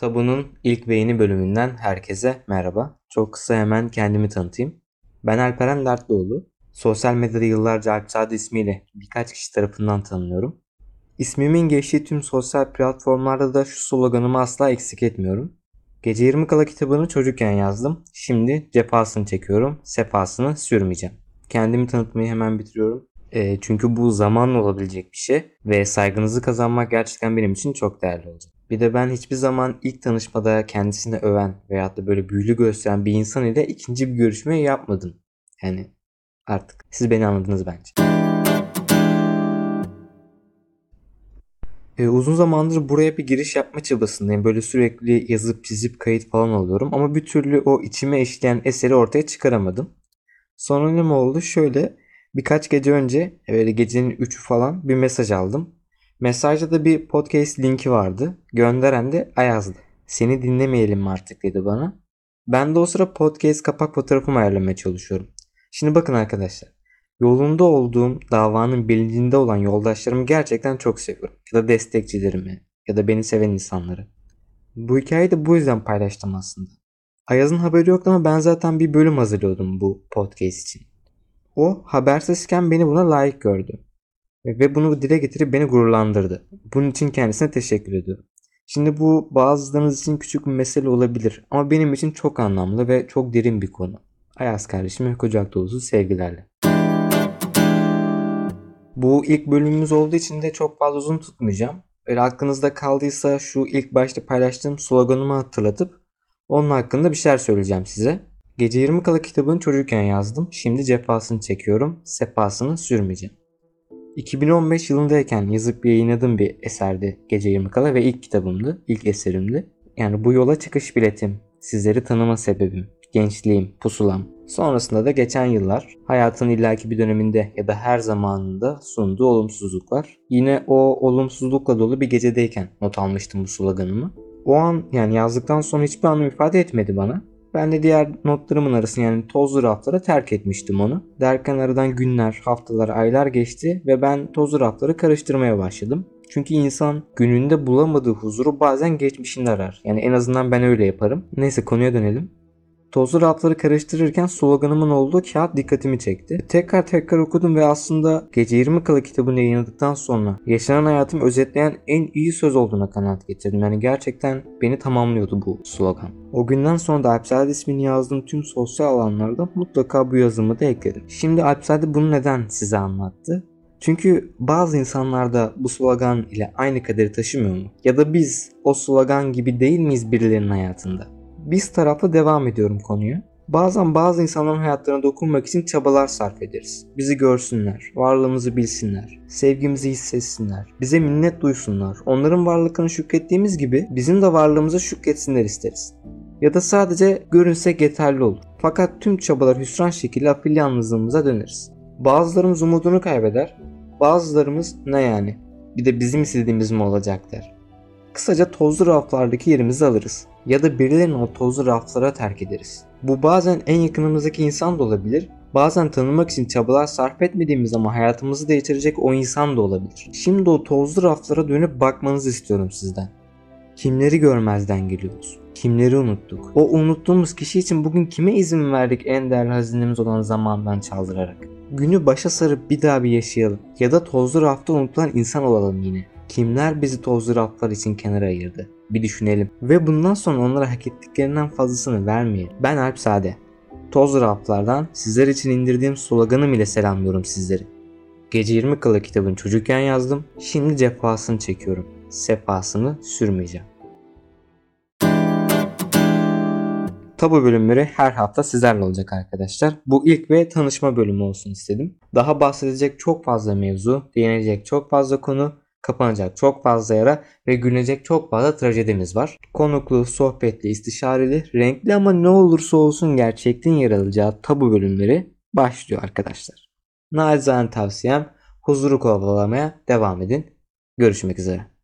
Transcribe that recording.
Tabu'nun ilk ve yeni bölümünden herkese merhaba. Çok kısa hemen kendimi tanıtayım. Ben Alperen Dertlioğlu. Sosyal medyada yıllarca Alpsade ismiyle birkaç kişi tarafından tanınıyorum. İsmimin geçtiği tüm sosyal platformlarda da şu sloganımı asla eksik etmiyorum. Gece 20 kala kitabını çocukken yazdım. Şimdi cefasını çekiyorum, sefasını sürmeyeceğim. Kendimi tanıtmayı hemen bitiriyorum. E, çünkü bu zamanla olabilecek bir şey ve saygınızı kazanmak gerçekten benim için çok değerli olacak. Bir de ben hiçbir zaman ilk tanışmada kendisini öven veyahut da böyle büyülü gösteren bir insan ile ikinci bir görüşme yapmadım. Yani artık siz beni anladınız bence. Ee, uzun zamandır buraya bir giriş yapma çabasındayım. Böyle sürekli yazıp çizip kayıt falan alıyorum. Ama bir türlü o içime işleyen eseri ortaya çıkaramadım. Sonra ne oldu? Şöyle birkaç gece önce böyle gecenin 3'ü falan bir mesaj aldım. Mesajda da bir podcast linki vardı. Gönderen de Ayaz'dı. Seni dinlemeyelim mi artık dedi bana. Ben de o sıra podcast kapak fotoğrafımı ayarlamaya çalışıyorum. Şimdi bakın arkadaşlar. Yolunda olduğum davanın bilincinde olan yoldaşlarımı gerçekten çok seviyorum. Ya da destekçilerimi ya da beni seven insanları. Bu hikayeyi de bu yüzden paylaştım aslında. Ayaz'ın haberi yoktu ama ben zaten bir bölüm hazırlıyordum bu podcast için. O habersizken beni buna layık gördü. Ve bunu dile getirip beni gururlandırdı. Bunun için kendisine teşekkür ediyorum. Şimdi bu bazılarınız için küçük bir mesele olabilir ama benim için çok anlamlı ve çok derin bir konu. Ayaz kardeşime kucak dolusu sevgilerle. Bu ilk bölümümüz olduğu için de çok fazla uzun tutmayacağım. Eğer aklınızda kaldıysa şu ilk başta paylaştığım sloganımı hatırlatıp onun hakkında bir şeyler söyleyeceğim size. Gece 20 kala kitabını çocukken yazdım. Şimdi cefasını çekiyorum. Sefasını sürmeyeceğim. 2015 yılındayken yazıp yayınladığım bir eserdi Gece 20 Kala ve ilk kitabımdı, ilk eserimdi. Yani bu yola çıkış biletim, sizleri tanıma sebebim, gençliğim, pusulam. Sonrasında da geçen yıllar hayatın illaki bir döneminde ya da her zamanında sunduğu olumsuzluklar. Yine o olumsuzlukla dolu bir gecedeyken not almıştım bu sloganımı. O an yani yazdıktan sonra hiçbir anlam ifade etmedi bana. Ben de diğer notlarımın arasında yani tozlu raflara terk etmiştim onu. Derken aradan günler, haftalar, aylar geçti ve ben tozlu rafları karıştırmaya başladım. Çünkü insan gününde bulamadığı huzuru bazen geçmişinde arar. Yani en azından ben öyle yaparım. Neyse konuya dönelim. Tozlu rafları karıştırırken sloganımın olduğu kağıt dikkatimi çekti. Tekrar tekrar okudum ve aslında Gece 20 Kala kitabını yayınladıktan sonra yaşanan hayatımı özetleyen en iyi söz olduğuna kanaat getirdim. Yani gerçekten beni tamamlıyordu bu slogan. O günden sonra da Alpsade ismini yazdığım tüm sosyal alanlarda mutlaka bu yazımı da ekledim. Şimdi Alpsade bunu neden size anlattı? Çünkü bazı insanlar da bu slogan ile aynı kaderi taşımıyor mu? Ya da biz o slogan gibi değil miyiz birilerinin hayatında? Biz taraflı devam ediyorum konuyu. Bazen bazı insanların hayatlarına dokunmak için çabalar sarf ederiz. Bizi görsünler, varlığımızı bilsinler, sevgimizi hissetsinler, bize minnet duysunlar. Onların varlıklarını şükrettiğimiz gibi bizim de varlığımıza şükretsinler isteriz. Ya da sadece görünsek yeterli olur. Fakat tüm çabalar hüsran şekilde afil yalnızlığımıza döneriz. Bazılarımız umudunu kaybeder, bazılarımız ne yani bir de bizim istediğimiz mi olacak der. Kısaca tozlu raflardaki yerimizi alırız ya da birilerini o tozlu raflara terk ederiz. Bu bazen en yakınımızdaki insan da olabilir, bazen tanımak için çabalar sarf etmediğimiz ama hayatımızı değiştirecek o insan da olabilir. Şimdi o tozlu raflara dönüp bakmanızı istiyorum sizden. Kimleri görmezden geliyoruz? Kimleri unuttuk? O unuttuğumuz kişi için bugün kime izin verdik en değerli hazinemiz olan zamandan çaldırarak? Günü başa sarıp bir daha bir yaşayalım. Ya da tozlu rafta unutulan insan olalım yine. Kimler bizi tozlu raflar için kenara ayırdı? Bir düşünelim. Ve bundan sonra onlara hak ettiklerinden fazlasını vermeyelim. Ben Alp Sade. Tozlu raflardan sizler için indirdiğim sloganım ile selamlıyorum sizleri. Gece 20 kala kitabın çocukken yazdım. Şimdi cefasını çekiyorum. Sefasını sürmeyeceğim. Tabu bölümleri her hafta sizlerle olacak arkadaşlar. Bu ilk ve tanışma bölümü olsun istedim. Daha bahsedecek çok fazla mevzu, değinecek çok fazla konu kapanacak çok fazla yara ve gülünecek çok fazla trajedimiz var. Konuklu, sohbetli, istişareli, renkli ama ne olursa olsun gerçekliğin yer alacağı tabu bölümleri başlıyor arkadaşlar. Nacizane tavsiyem huzuru kovalamaya devam edin. Görüşmek üzere.